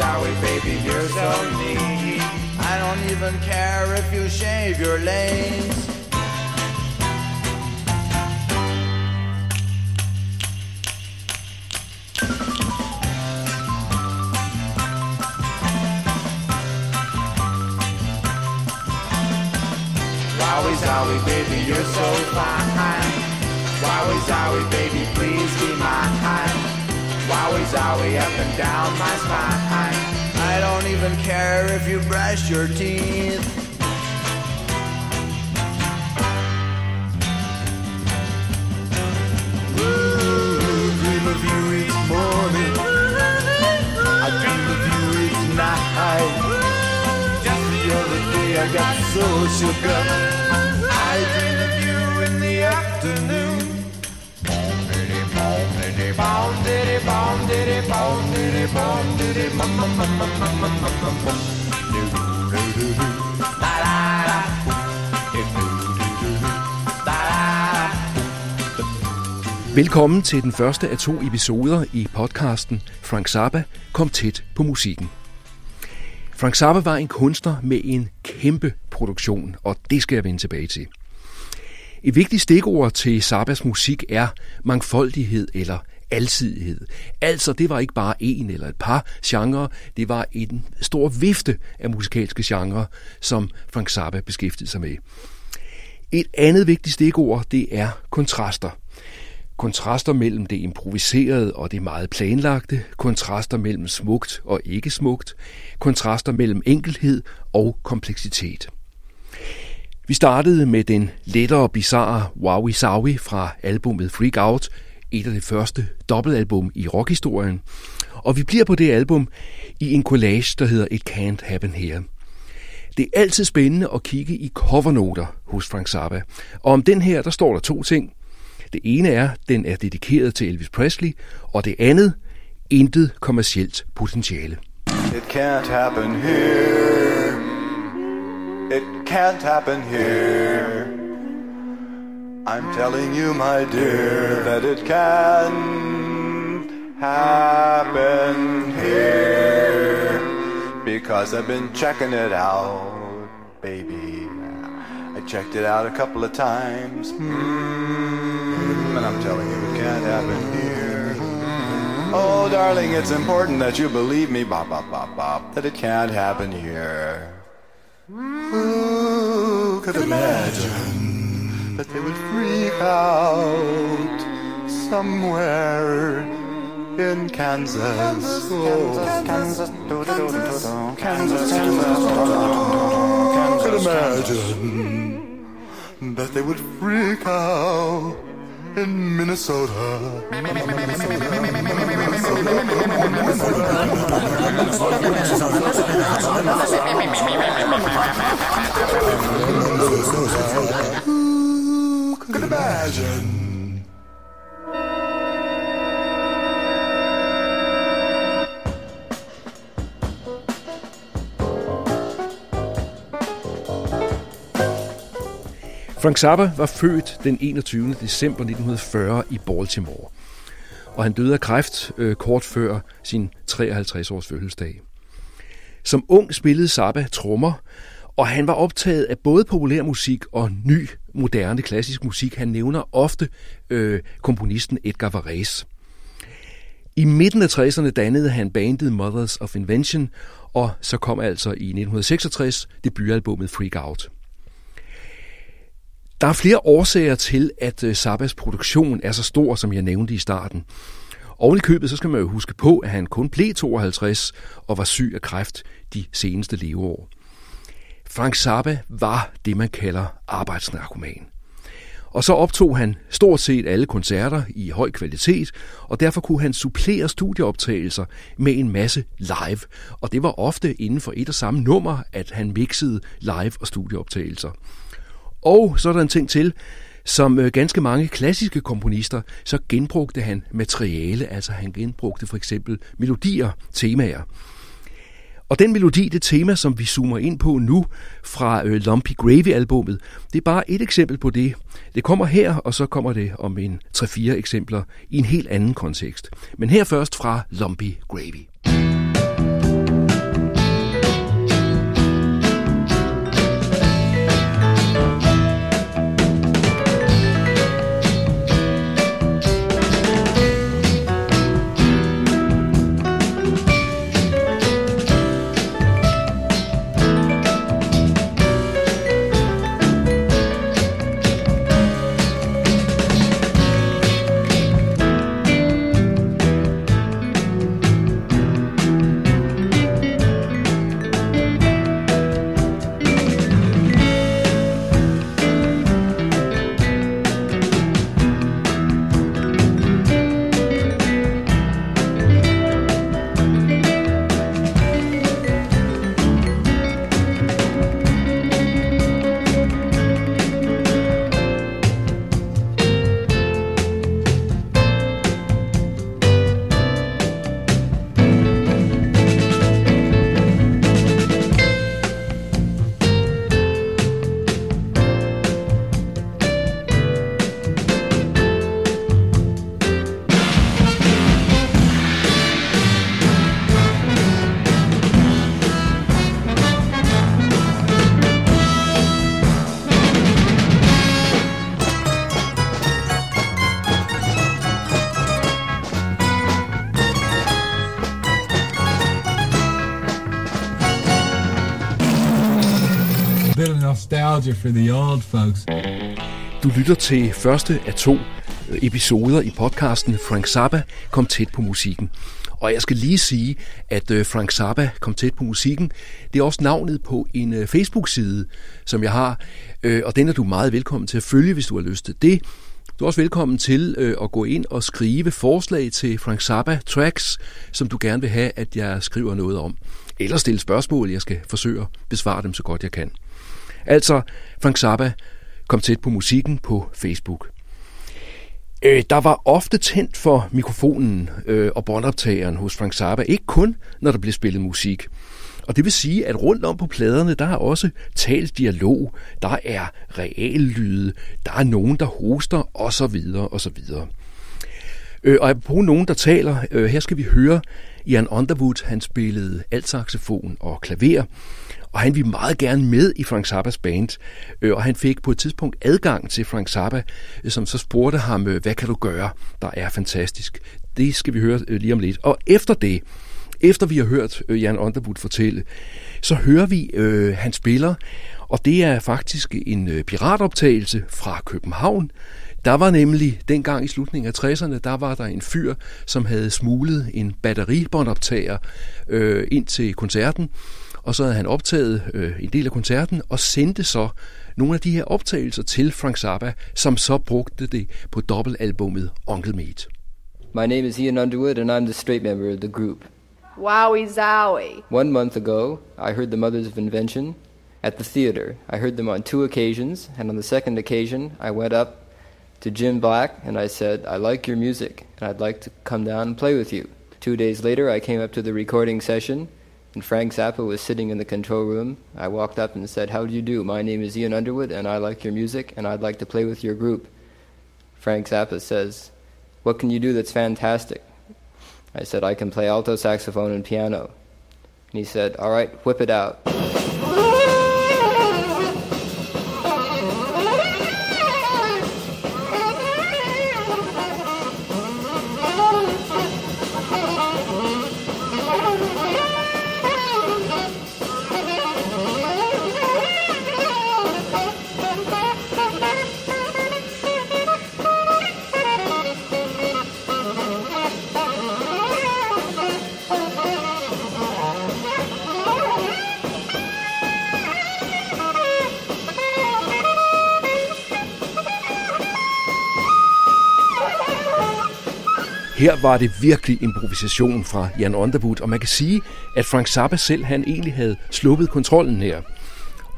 Zowie, baby, you're so neat. I don't even care if you shave your legs. Wowie zowie, baby, you're so fine. Wowie zowie, baby, please be. Zowie, up and down my spine. I don't even care if you brush your teeth. dream of you each morning. I dream of you each night. Just the other day I got so shook. I dream of you in the afternoon. Boom diddy boom diddy boom diddy bum bum bum bum bum bum bum bum bum. Do do do do. La la la. Velkommen til den første af to episoder i podcasten Frank Zappa kom tæt på musikken. Frank Zappa var en kunstner med en kæmpe produktion, og det skal jeg vende tilbage til. Et vigtigt stikord til Zappas musik er mangfoldighed eller alsidighed. Altså, det var ikke bare en eller et par genrer, det var en stor vifte af musikalske genrer, som Frank Zappa beskæftigede sig med. Et andet vigtigt stikord, det er kontraster. Kontraster mellem det improviserede og det meget planlagte, kontraster mellem smukt og ikke smukt, kontraster mellem enkelhed og kompleksitet. Vi startede med den lettere bizarre Wowie Sawi fra albumet Freak Out, et af det første dobbeltalbum i rockhistorien, og vi bliver på det album i en collage, der hedder It Can't Happen Here. Det er altid spændende at kigge i covernoter hos Frank Zappa, og om den her, der står der to ting. Det ene er, den er dedikeret til Elvis Presley, og det andet, intet kommercielt potentiale. It can't happen here. It can't happen here. I'm telling you, my dear, that it can't happen here. Because I've been checking it out, baby. I checked it out a couple of times. Mm, and I'm telling you, it can't happen here. Oh, darling, it's important that you believe me, bop, bop, bop, bop, that it can't happen here. Who could imagine that they would freak out somewhere in Kansas? Oh, Kansas, Kansas, Kansas, Kansas. Could imagine that they would freak out in Minnesota. Who could imagine? Frank Zappa var født den 21. december 1940 i Baltimore, og han døde af kræft øh, kort før sin 53-års fødselsdag. Som ung spillede Zappa trommer, og han var optaget af både populær musik og ny, moderne klassisk musik. Han nævner ofte øh, komponisten Edgar Varese. I midten af 60'erne dannede han bandet Mothers of Invention, og så kom altså i 1966 debutalbummet Freak Out. Der er flere årsager til, at øh, Sabas produktion er så stor, som jeg nævnte i starten. Oven i købet, så skal man jo huske på, at han kun blev 52 og var syg af kræft de seneste leveår. Frank Zappa var det, man kalder arbejdsnarkoman. Og så optog han stort set alle koncerter i høj kvalitet, og derfor kunne han supplere studieoptagelser med en masse live. Og det var ofte inden for et og samme nummer, at han mixede live og studieoptagelser. Og så er der en ting til, som øh, ganske mange klassiske komponister, så genbrugte han materiale, altså han genbrugte for eksempel melodier, temaer. Og den melodi, det tema, som vi zoomer ind på nu fra øh, Lumpy Gravy-albummet, det er bare et eksempel på det. Det kommer her, og så kommer det om en 3-4 eksempler i en helt anden kontekst. Men her først fra Lumpy Gravy. Nostalgia for the old folks. Du lytter til første af to episoder i podcasten Frank Zappa kom tæt på musikken. Og jeg skal lige sige, at øh, Frank Zappa kom tæt på musikken. Det er også navnet på en øh, Facebook-side, som jeg har. Øh, og den er du meget velkommen til at følge, hvis du har lyst til det. Du er også velkommen til at gå ind og skrive forslag til Frank Zappa tracks, som du gerne vil have, at jeg skriver noget om. Eller stille spørgsmål, jeg skal forsøge at besvare dem så godt jeg kan. Altså Frank Zappa kom tæt på musikken på Facebook. Øh, der var ofte tændt for mikrofonen øh, og båndoptageren hos Frank Zappa, ikke kun når der blev spillet musik. Og det vil sige, at rundt om på pladerne, der er også talt dialog, der er reallyde, der er nogen, der hoster, osv. osv. Øh, og på nogen, der taler, øh, her skal vi høre Ian Underwood, han spillede altsaxofon og klaver, og han ville meget gerne med i Frank Zappas band, øh, og han fik på et tidspunkt adgang til Frank Zappa, øh, som så spurgte ham, øh, hvad kan du gøre, der er fantastisk. Det skal vi høre øh, lige om lidt. Og efter det, efter vi har hørt øh, Jan Underwood fortælle, så hører vi, øh, han spiller, og det er faktisk en øh, piratoptagelse fra København. Der var nemlig, dengang i slutningen af 60'erne, der var der en fyr, som havde smuglet en batteribåndoptager øh, ind til koncerten, og så havde han optaget øh, en del af koncerten og sendte så nogle af de her optagelser til Frank Zappa, som så brugte det på dobbeltalbummet Uncle Meat. My name is Ian Underwood and I'm the straight member of the group. Wowie zowie. One month ago, I heard the Mothers of Invention at the theater. I heard them on two occasions, and on the second occasion, I went up to Jim Black and I said, I like your music and I'd like to come down and play with you. Two days later, I came up to the recording session and Frank Zappa was sitting in the control room. I walked up and said, How do you do? My name is Ian Underwood, and I like your music, and I'd like to play with your group. Frank Zappa says, What can you do that's fantastic? I said, I can play alto saxophone and piano. And he said, All right, whip it out. Her var det virkelig improvisation fra Jan Underwood, og man kan sige, at Frank Zappa selv han egentlig havde sluppet kontrollen her.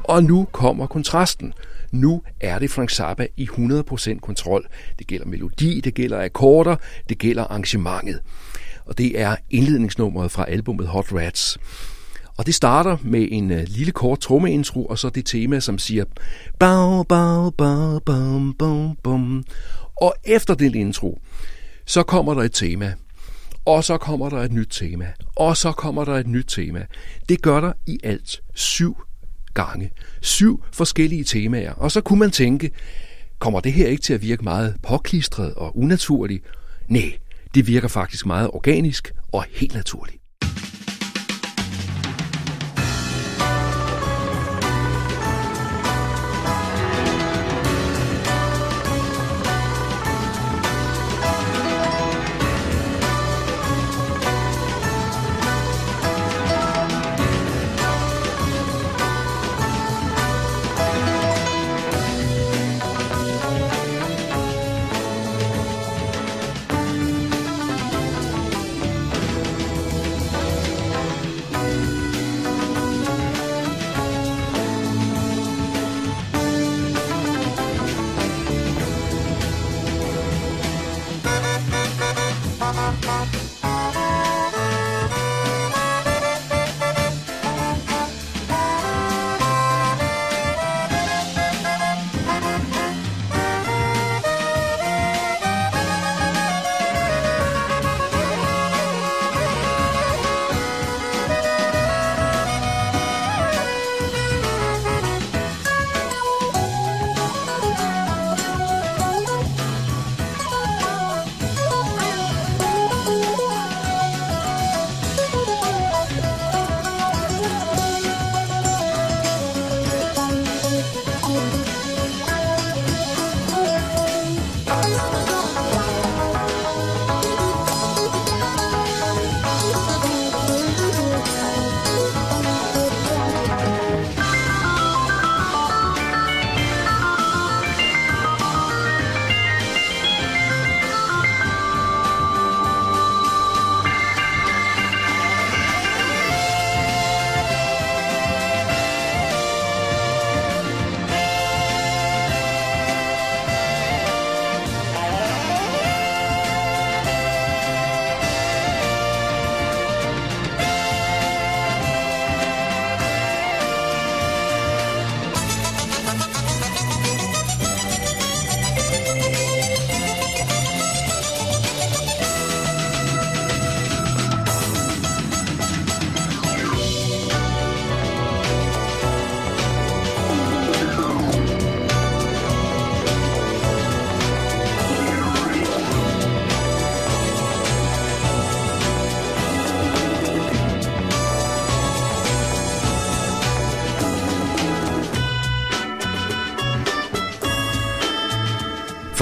Og nu kommer kontrasten. Nu er det Frank Zappa i 100% kontrol. Det gælder melodi, det gælder akkorder, det gælder arrangementet. Og det er indledningsnummeret fra albumet Hot Rats. Og det starter med en øh, lille kort trommeintro, og så det tema, som siger Bow, bow, bow, bum, bum, bum. Og efter den intro, så kommer der et tema, og så kommer der et nyt tema, og så kommer der et nyt tema. Det gør der i alt syv gange. Syv forskellige temaer. Og så kunne man tænke, kommer det her ikke til at virke meget påklistret og unaturligt? Nej, det virker faktisk meget organisk og helt naturligt.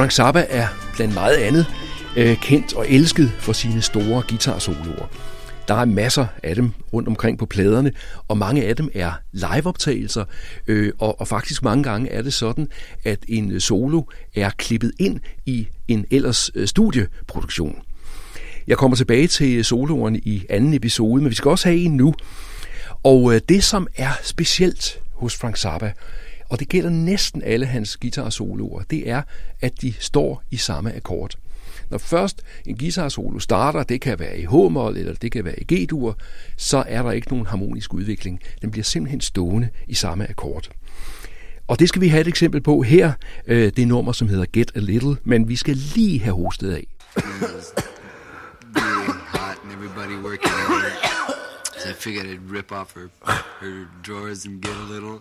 Frank Zappa er blandt meget andet øh, kendt og elsket for sine store guitarsoloer. Der er masser af dem rundt omkring på pladerne, og mange af dem er liveoptagelser, øh, og, og faktisk mange gange er det sådan, at en solo er klippet ind i en ellers øh, studieproduktion. Jeg kommer tilbage til soloerne i anden episode, men vi skal også have en nu. Og øh, det, som er specielt hos Frank Zappa, og det gælder næsten alle hans guitar-soloer, det er, at de står i samme akkord. Når først en guitar-solo starter, det kan være i H-mol eller det kan være i G-dur, så er der ikke nogen harmonisk udvikling. Den bliver simpelthen stående i samme akkord. Og det skal vi have et eksempel på her. Øh, det er nummer, som hedder Get a Little, men vi skal lige have hostet af. hot and everybody working. So I figured I'd rip off her, her drawers and get a little.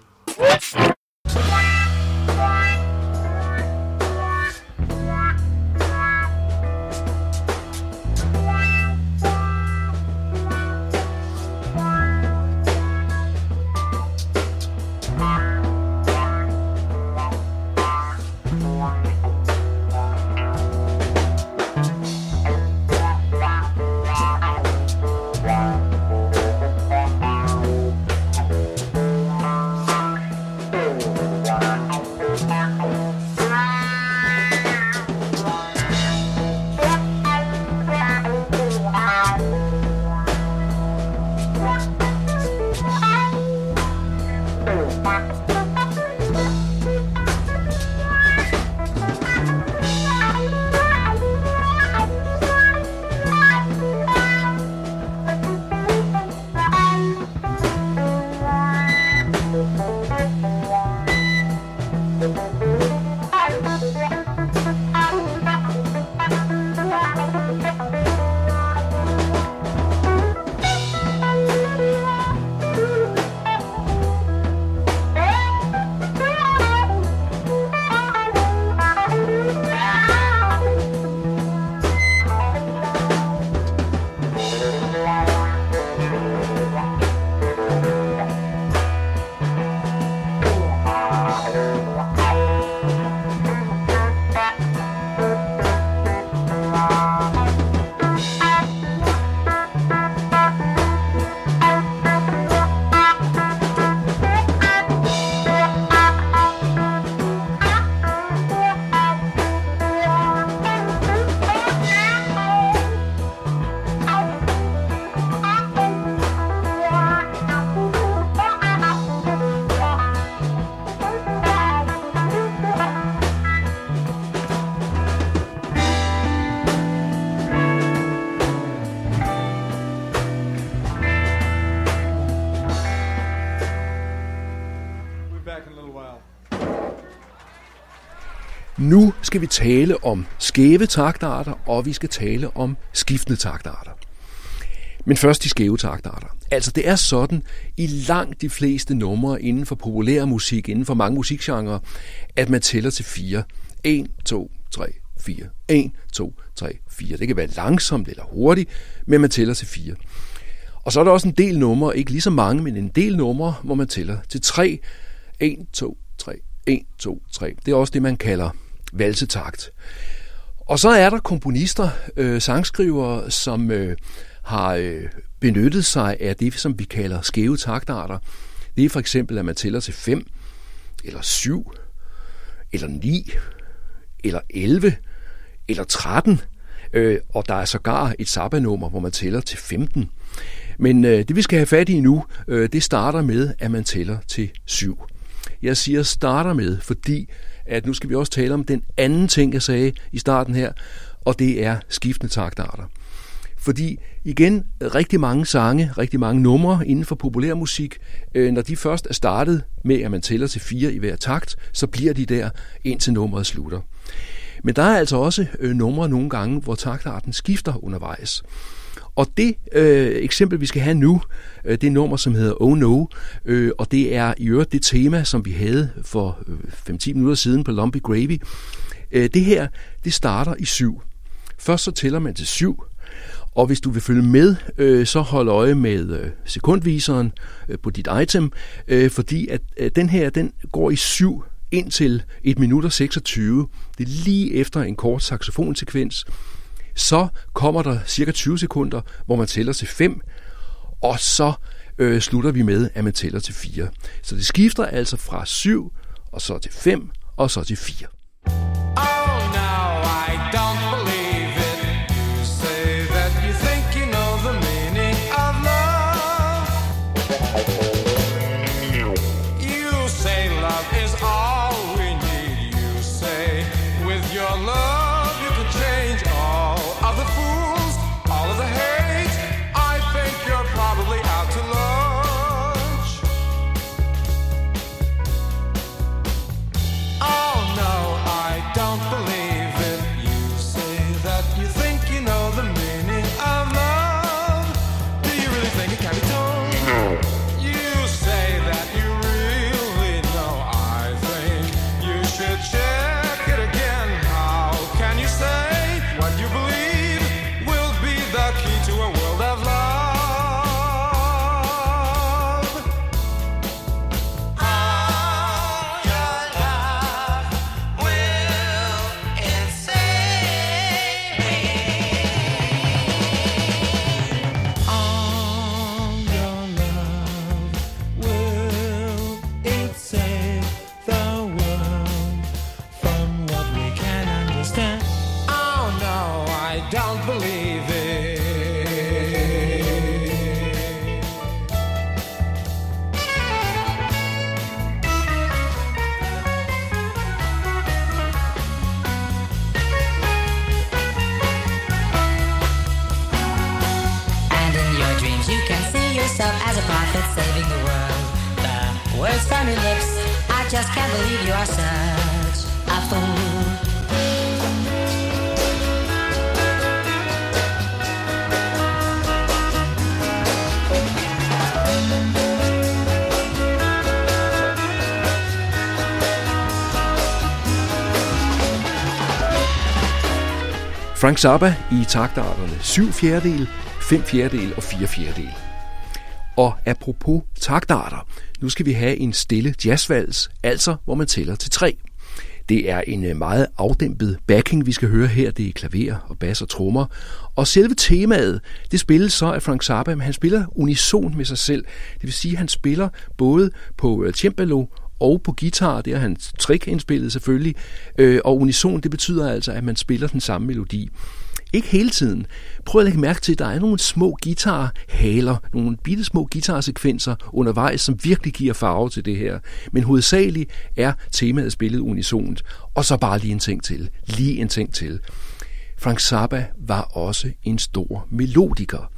Skal vi tale om skæve taktarter, og vi skal tale om skiftende taktarter. Men først de skæve taktarter. Altså det er sådan i langt de fleste numre inden for populær musik, inden for mange musikgenrer, at man tæller til fire. 1, 2, 3, 4. 1, 2, 3, 4. Det kan være langsomt eller hurtigt, men man tæller til fire. Og så er der også en del numre, ikke lige så mange, men en del numre, hvor man tæller til 3. 1, 2, 3, 1, 2, 3. Det er også det, man kalder valsetakt. Og så er der komponister, øh, sangskrivere, som øh, har øh, benyttet sig af det, som vi kalder skæve taktarter. Det er for eksempel, at man tæller til 5, eller 7, eller 9, eller 11, eller 13, øh, og der er sågar et sabbanummer, hvor man tæller til 15. Men øh, det vi skal have fat i nu, øh, det starter med, at man tæller til 7. Jeg siger starter med, fordi at nu skal vi også tale om den anden ting, jeg sagde i starten her, og det er skiftende taktarter. Fordi igen, rigtig mange sange, rigtig mange numre inden for populærmusik, øh, når de først er startet med, at man tæller til fire i hver takt, så bliver de der indtil nummeret slutter. Men der er altså også øh, numre nogle gange, hvor taktarten skifter undervejs. Og det øh, eksempel, vi skal have nu, øh, det er nummer, som hedder Oh No, øh, og det er i øvrigt det tema, som vi havde for øh, 5-10 minutter siden på Lumpy Gravy. Øh, det her, det starter i syv. Først så tæller man til syv, og hvis du vil følge med, øh, så hold øje med øh, sekundviseren øh, på dit item, øh, fordi at øh, den her, den går i syv indtil 1 minut og 26. Det er lige efter en kort saxofonsekvens. Så kommer der cirka 20 sekunder, hvor man tæller til 5, og så øh, slutter vi med, at man tæller til 4. Så det skifter altså fra 7, og så til 5, og så til 4. Frank Zappa i taktarterne 7 fjerdedel, 5 fjerdedel og 4 fjerdedel. Og apropos taktarter, nu skal vi have en stille jazzvals, altså hvor man tæller til 3. Det er en øh, meget afdæmpet backing, vi skal høre her. Det er klaver og bas og trommer. Og selve temaet, det spilles så af Frank Zappa, men han spiller unison med sig selv. Det vil sige, at han spiller både på øh, cembalo og på guitar, det er hans trick indspillet selvfølgelig, øh, og unison, det betyder altså, at man spiller den samme melodi. Ikke hele tiden. Prøv at lægge mærke til, at der er nogle små guitarhaler, nogle bitte små guitarsekvenser undervejs, som virkelig giver farve til det her. Men hovedsageligt er temaet spillet unisont. Og så bare lige en ting til. Lige en ting til. Frank Zappa var også en stor melodiker.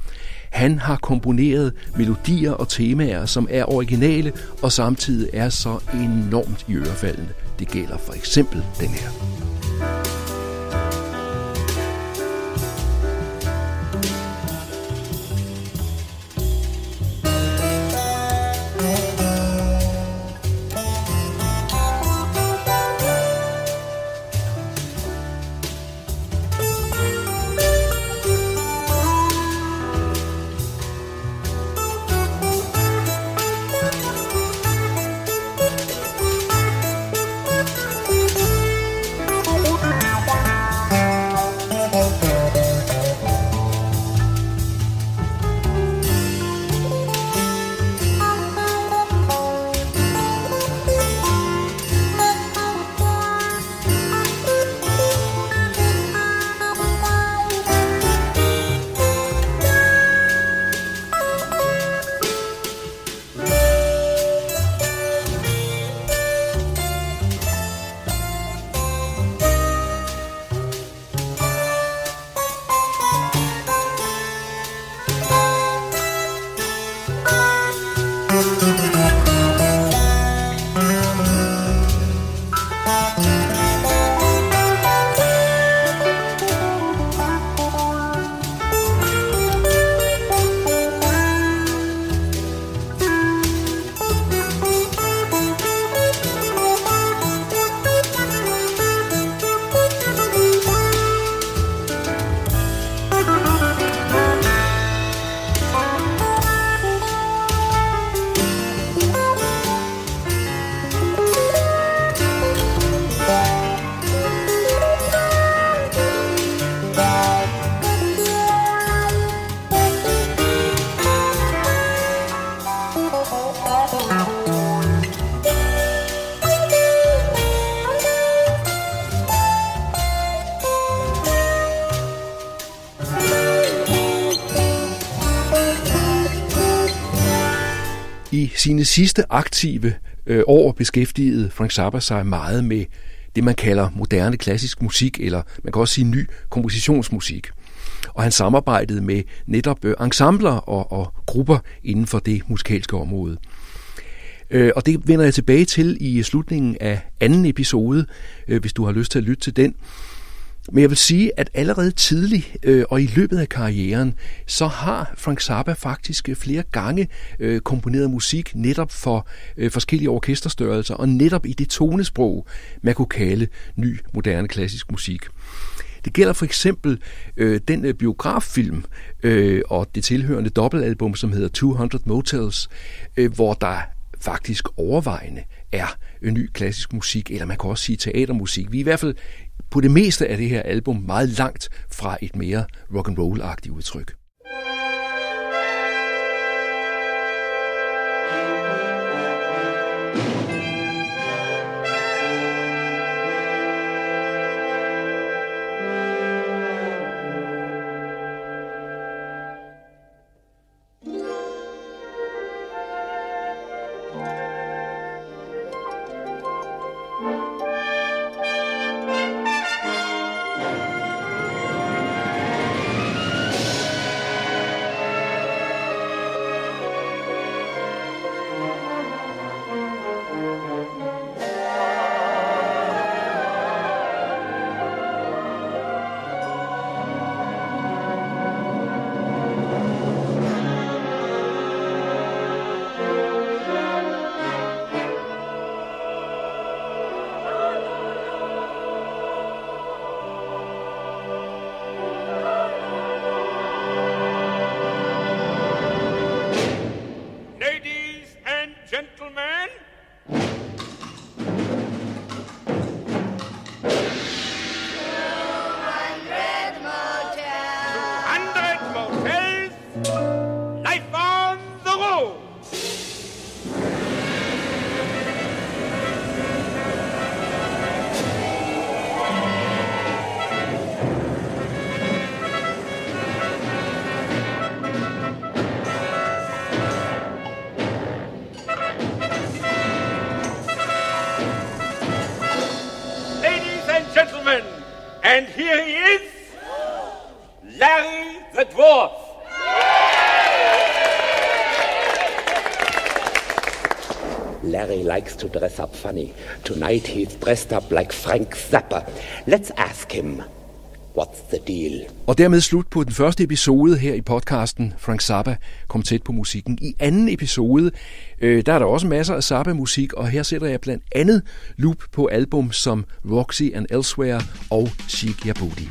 Han har komponeret melodier og temaer, som er originale og samtidig er så enormt i ørefaldende. Det gælder for eksempel den her. Sine sidste aktive øh, år beskæftigede Frank Zappa sig meget med det, man kalder moderne klassisk musik, eller man kan også sige ny kompositionsmusik. Og han samarbejdede med netop øh, ensembler og, og grupper inden for det musikalske område. Øh, og det vender jeg tilbage til i slutningen af anden episode, øh, hvis du har lyst til at lytte til den. Men jeg vil sige, at allerede tidligt øh, og i løbet af karrieren, så har Frank Zappa faktisk øh, flere gange øh, komponeret musik netop for øh, forskellige orkesterstørrelser, og netop i det tonesprog, man kunne kalde ny, moderne klassisk musik. Det gælder for eksempel øh, den øh, biograffilm øh, og det tilhørende dobbeltalbum, som hedder 200 Motels, øh, hvor der faktisk overvejende er en ny klassisk musik, eller man kan også sige teatermusik. Vi er i hvert fald på det meste af det her album meget langt fra et mere rock and roll-agtigt udtryk. Here he is, Larry the Dwarf. Larry likes to dress up funny. Tonight he's dressed up like Frank Zappa. Let's ask him, what's the deal? Og dermed slut på den første episode her i podcasten Frank Zappa kom tæt på musikken. I anden episode, øh, der er der også masser af Zappa-musik, og her sætter jeg blandt andet loop på album som Roxy and Elsewhere og Chic Yabudi.